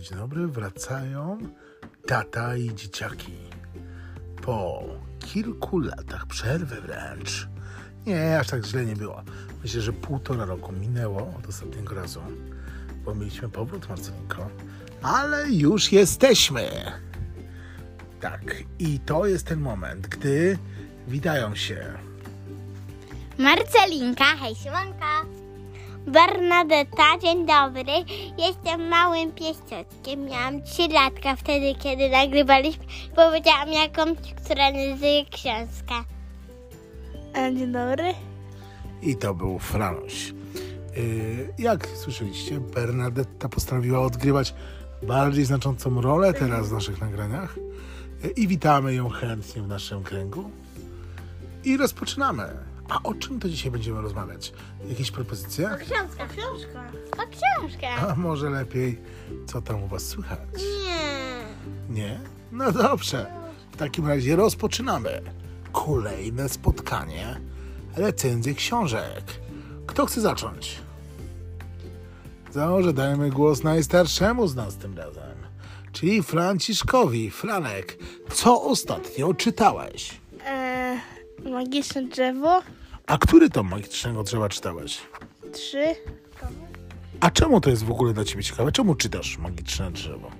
dzień dobry. Wracają tata i dzieciaki. Po kilku latach przerwy wręcz. Nie, aż tak źle nie było. Myślę, że półtora roku minęło od ostatniego razu, bo mieliśmy powrót, Marcelinko. Ale już jesteśmy. Tak, i to jest ten moment, gdy witają się Marcelinka, hej Simonka. Bernadetta, dzień dobry. Jestem małym pieścioczkiem. Miałam 3 latka wtedy, kiedy nagrywaliśmy. Powiedziałam jakąś, która nazywa książkę. A, Dzień dobry. I to był Franuś. Yy, Jak słyszeliście, Bernadetta postanowiła odgrywać bardziej znaczącą rolę teraz w naszych nagraniach. Yy, I witamy ją chętnie w naszym kręgu. I rozpoczynamy. A o czym to dzisiaj będziemy rozmawiać? Jakieś propozycje? Książka. Książka. O książkę. A może lepiej, co tam u Was słychać? Nie. Nie? No dobrze. W takim razie rozpoczynamy. Kolejne spotkanie. Recenzję książek. Kto chce zacząć? Dobrze, dajmy głos najstarszemu z nas tym razem. Czyli Franciszkowi. Franek, co ostatnio czytałeś? E, magiczne drzewo. A który tom magicznego drzewa czytałeś? Trzy. A czemu to jest w ogóle dla ciebie ciekawe? Czemu czytasz magiczne drzewo?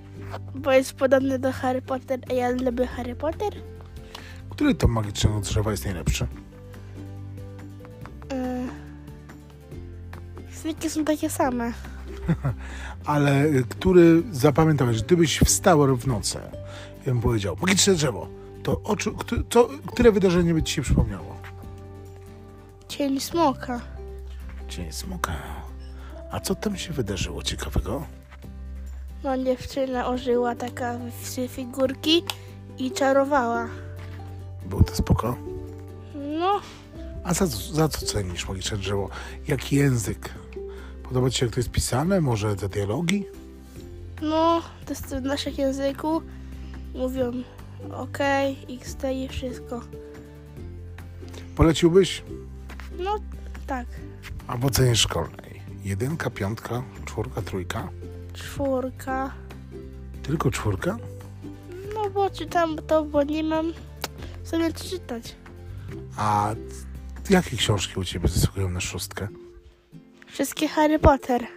Bo jest podobny do Harry Potter, a ja lubię Harry Potter. Który tom magicznego drzewa jest najlepszy? E, wszystkie są takie same. ale y, który zapamiętałeś, gdybyś wstał w nocy, ja bym powiedział, magiczne drzewo, to o, czym- co, które wydarzenie by ci się przypomniało? Cień smoka. Cień smoka. A co tam się wydarzyło ciekawego? No dziewczyna ożyła taka figurki i czarowała. Było to spoko? No, A za, za co cenisz magiczne drzewo? Jaki język? Podoba ci się, jak to jest pisane? Może te dialogi? no, to jest w naszym języku. Mówią OK, XT i wszystko. Poleciłbyś? No, tak. A w ocenie szkolnej? Jedynka, piątka, czwórka, trójka? Czwórka. Tylko czwórka? No bo czytam to, bo nie mam sobie czytać. A jakie książki u ciebie zasługują na szóstkę? Wszystkie Harry Potter.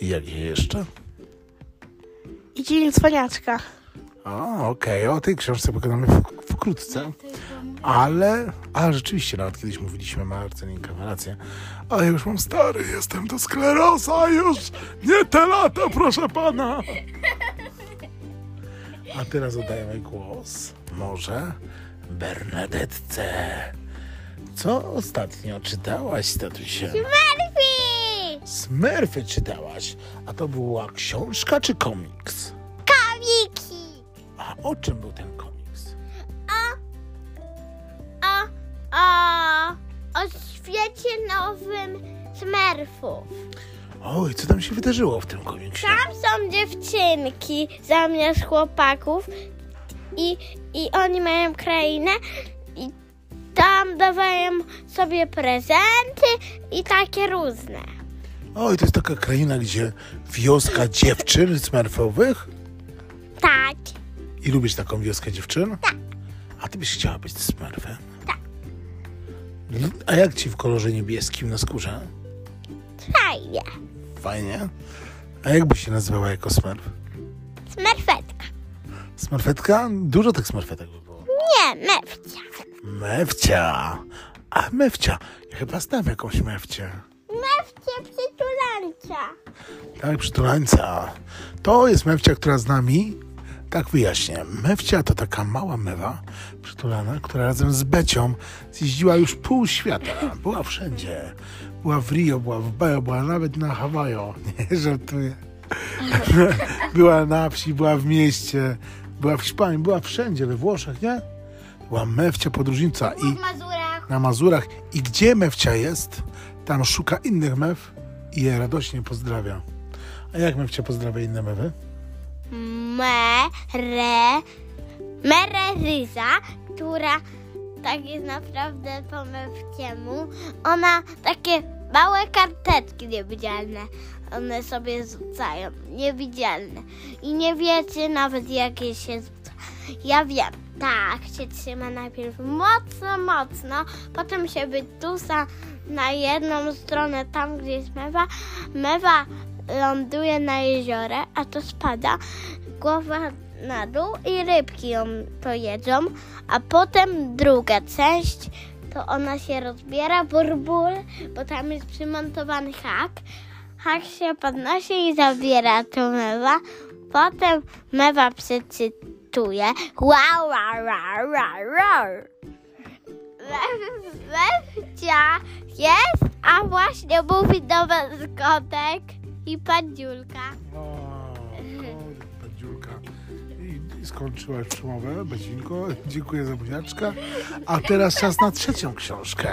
I jakie jeszcze? I Dzień Cwaniaczka. O, okej, o tej książce pogadamy w, wkrótce. Ale, a rzeczywiście, nawet kiedyś mówiliśmy, Marcelinka ma rację. A ja już mam stary, jestem to skleroza, już nie te lata, proszę pana. A teraz oddajemy głos, może Bernadetce. Co ostatnio czytałaś, statusie? Murphy! Smurfy czytałaś, a to była książka czy komiks? O czym był ten komiks? O, o, o świecie nowym Smurfów. Oj, co tam się wydarzyło w tym komiksie? Tam są dziewczynki zamiast chłopaków i, i oni mają krainę i tam dawają sobie prezenty i takie różne. Oj, to jest taka kraina, gdzie wioska dziewczyn smurfowych? Tak, I lubisz taką wioskę dziewczyn? Tak. A ty byś chciała być smurfem? Tak. A jak ci w kolorze niebieskim na skórze? fajnie. Fajnie. A jak byś się nazywała jako smurf? Smurfetka. Smurfetka? Dużo tych smurfetek by było. Nie, mewcia. Mewcia. A mewcia. Ja chyba znam jakąś mewcię. Mewcie przytulancia. Tak, przytulańca. To jest mewcia, która z nami. Tak wyjaśnię. Mewcia to taka mała mewa przytulana, która razem z Becią zjeździła już pół świata. Była wszędzie. Była w Rio, była w Bajo, była nawet na Hawaju. Nie, żartuję. Była na wsi, była w mieście, była w Hiszpanii, była wszędzie, we Włoszech, nie? Była mewcia podróżnica i na Mazurach. I gdzie Mewcia jest, tam szuka innych mew i je radośnie pozdrawia. A jak Mewcia pozdrawia inne mewy? Mere, Mereryza, która tak jest naprawdę po mewciemu. Ona takie małe karteczki niewidzialne. One sobie rzucają, niewidzialne. I nie wiecie nawet jakie się rzuca. Ja wiem, tak się trzyma najpierw mocno, mocno, potem się wytusa na jedną stronę tam, gdzie jest mewa. Mewa ląduje na jeziorze, a to spada. Głowa na dół i rybki ją to jedzą, a potem druga część to ona się rozbiera burbul, bo tam jest przymontowany hak. Hak się podnosi i zabiera tą mewa. Potem mewa przeczytuje. Wow, wow, wow, wow, wow. Lewcia jest, a właśnie mówi do was kotek i pan Dziulka. O, Dziulka. I, I skończyłaś przemowę, Becinko. Dziękuję za buziaczka. A teraz czas na trzecią książkę.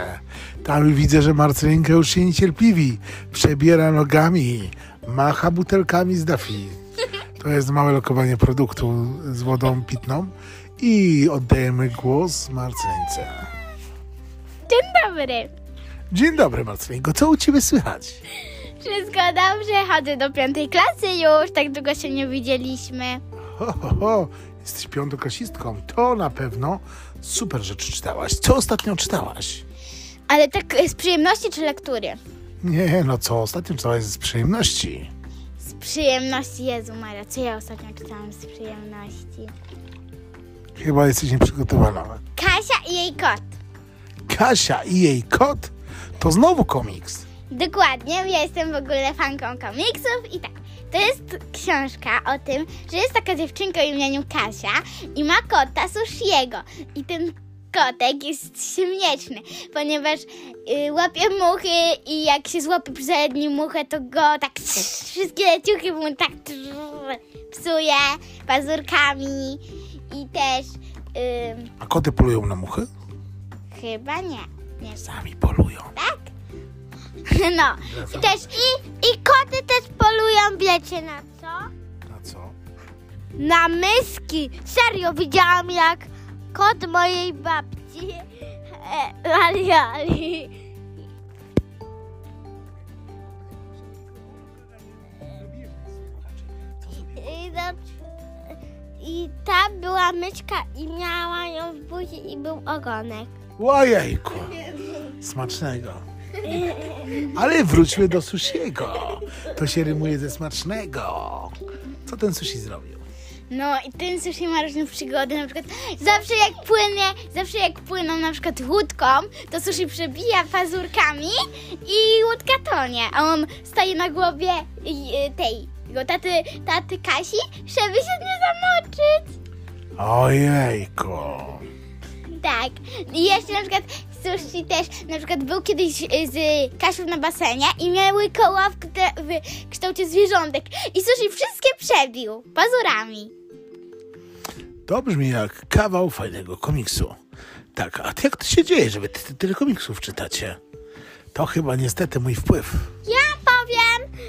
Tam widzę, że Marcelinka już się niecierpliwi. Przebiera nogami, macha butelkami z Dafi. To jest małe lokowanie produktu z wodą pitną. I oddajemy głos Marcelince. Dzień dobry. Dzień dobry, Marcelinko. Co u ciebie słychać? Wszystko dobrze, chodzę do piątej klasy już, tak długo się nie widzieliśmy. Ho, ho, ho. Jesteś piątoklasistką. To na pewno super rzeczy czytałaś. Co ostatnio czytałaś? Ale tak z przyjemności czy lektury? Nie, no co ostatnio czytałaś z przyjemności? Z przyjemności, Jezu Maria, co ja ostatnio czytałam z przyjemności? Chyba jesteś nieprzygotowana. Kasia i jej kot. Kasia i jej kot to znowu komiks. Dokładnie, ja jestem w ogóle fanką komiksów i tak. To jest książka o tym, że jest taka dziewczynka o imieniu Kasia i ma kota Sushiego. I ten kotek jest śmieszny, ponieważ y, łapie muchy i jak się złapie przedni muchę, to go tak wszystkie ciuchy mu tak psuje pazurkami i też ym, A koty polują na muchy? chyba nie. Nie Sami polują. tak? No. I też i, i koty też polują, wiecie na co? Na co? Na myski. Serio, widziałam jak kot mojej babci e. I, no, I tam była myszka i miała ją w buzi i był ogonek. Łajejku. Smacznego. Ale wróćmy do sushiego. To się rymuje ze smacznego. Co ten sushi zrobił? No i ten sushi ma różne przygody, na przykład zawsze jak płynie, zawsze jak płyną na przykład łódką, to sushi przebija pazurkami i łódka tonie, a on staje na głowie y, tej, jego taty, taty Kasi, żeby się nie zamoczyć. Ojejku. Tak. I jeszcze na przykład sushi też, na przykład był kiedyś y, z Kasią na basenie i miały koła w, kształcie zwierzątek i sushi wszystkie przebił pazurami. To brzmi jak kawał fajnego komiksu. Tak, a jak to się dzieje, że wy ty- tyle komiksów czytacie? To chyba niestety mój wpływ. Ja powiem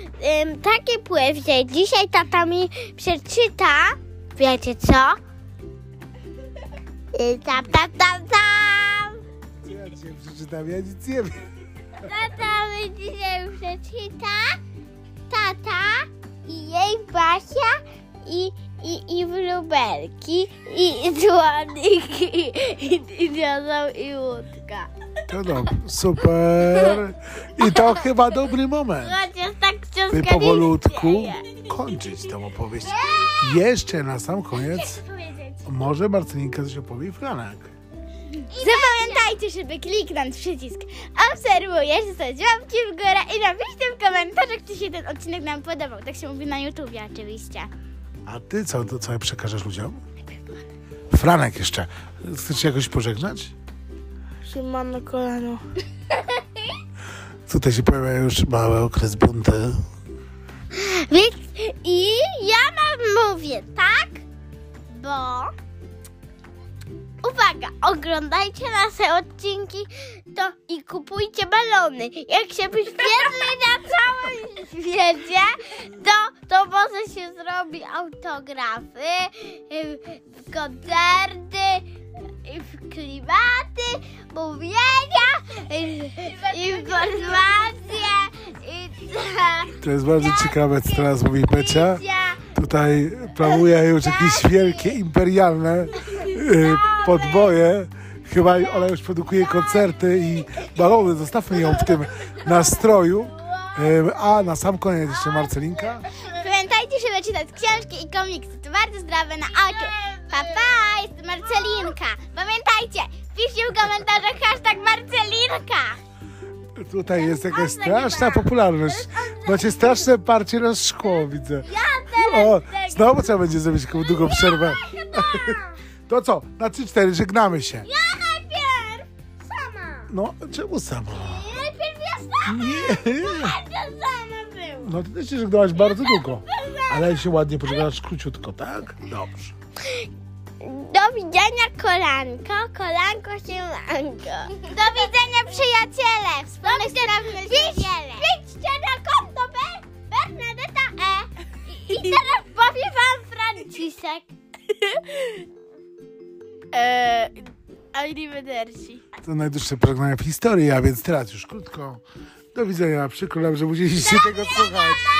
ym, taki pływ, że dzisiaj tata mi przeczyta, wiecie co? Y, tam, tam, tam, tam. Dzisiaj przeczytam, ja nic nie wiem. Tata mi dzisiaj przeczyta, tata i jej Basia i, i, i wróbelki i dzwonik i, i, i i łódka. To dobrze, super. I to chyba dobry moment. Chociaż tak książka By nie powolutku istnieje. kończyć tę opowieść. Jeszcze na sam koniec może Marcelinka coś opowie i Franek. Zapamiętajcie, żeby kliknąć przycisk obserwujesz, zostawić łapki w górę i napiszcie w komentarzach, czy się ten odcinek nam podobał. Tak się mówi na YouTubie oczywiście. A ty co, to co przekażesz ludziom? Franek jeszcze. Chcesz się jakoś pożegnać? Trzymam na kolano. Tutaj się pojawia już mały okres bunty. Więc i ja wam mówię, tak? Bo uwaga, oglądajcie nasze odcinki to i kupujcie balony. Jak się wyświetli na całym świecie, to, to może się zrobi autografy, y, koncerty w klimaty, mówienia, i- informacje i To jest bardzo ciekawe, co teraz mówi Becia. Tutaj planuje już jakieś wielkie, imperialne y, podboje. Chyba ona już produkuje koncerty i balony. Zostawmy ją w tym nastroju. Y, A na sam koniec jeszcze Marcelinka. Pamiętajcie, żeby czytać książki i komiksy. To bardzo zdrowe na oczu. Pa, pa, jest Marcelinka. Pamiętajcie, piszcie w komentarzach hashtag Marcelinka. Tutaj jest jakaś straszna popularność. Macie straszne parcie na szkło, widzę. O, znowu trzeba będzie zrobić taką długą przerwę. To co? Na 3-4 żegnamy się. Ja najpierw sama. No, czemu sama? Najpierw ja sama. Nie. Ja sama była. No ty też się żegnałaś bardzo długo. Ale się ładnie pożegnałaś króciutko, tak? Dobrze. Do widzenia, kolanko. Kolanko się lanko. Do widzenia przyjaciele. Wspólnych spraw wiele. Piszcie na arrivederci. To najdłuższe pożegnanie w historii, a więc teraz już krótko. Do widzenia. Przykro nam, że musieliście tego słuchać.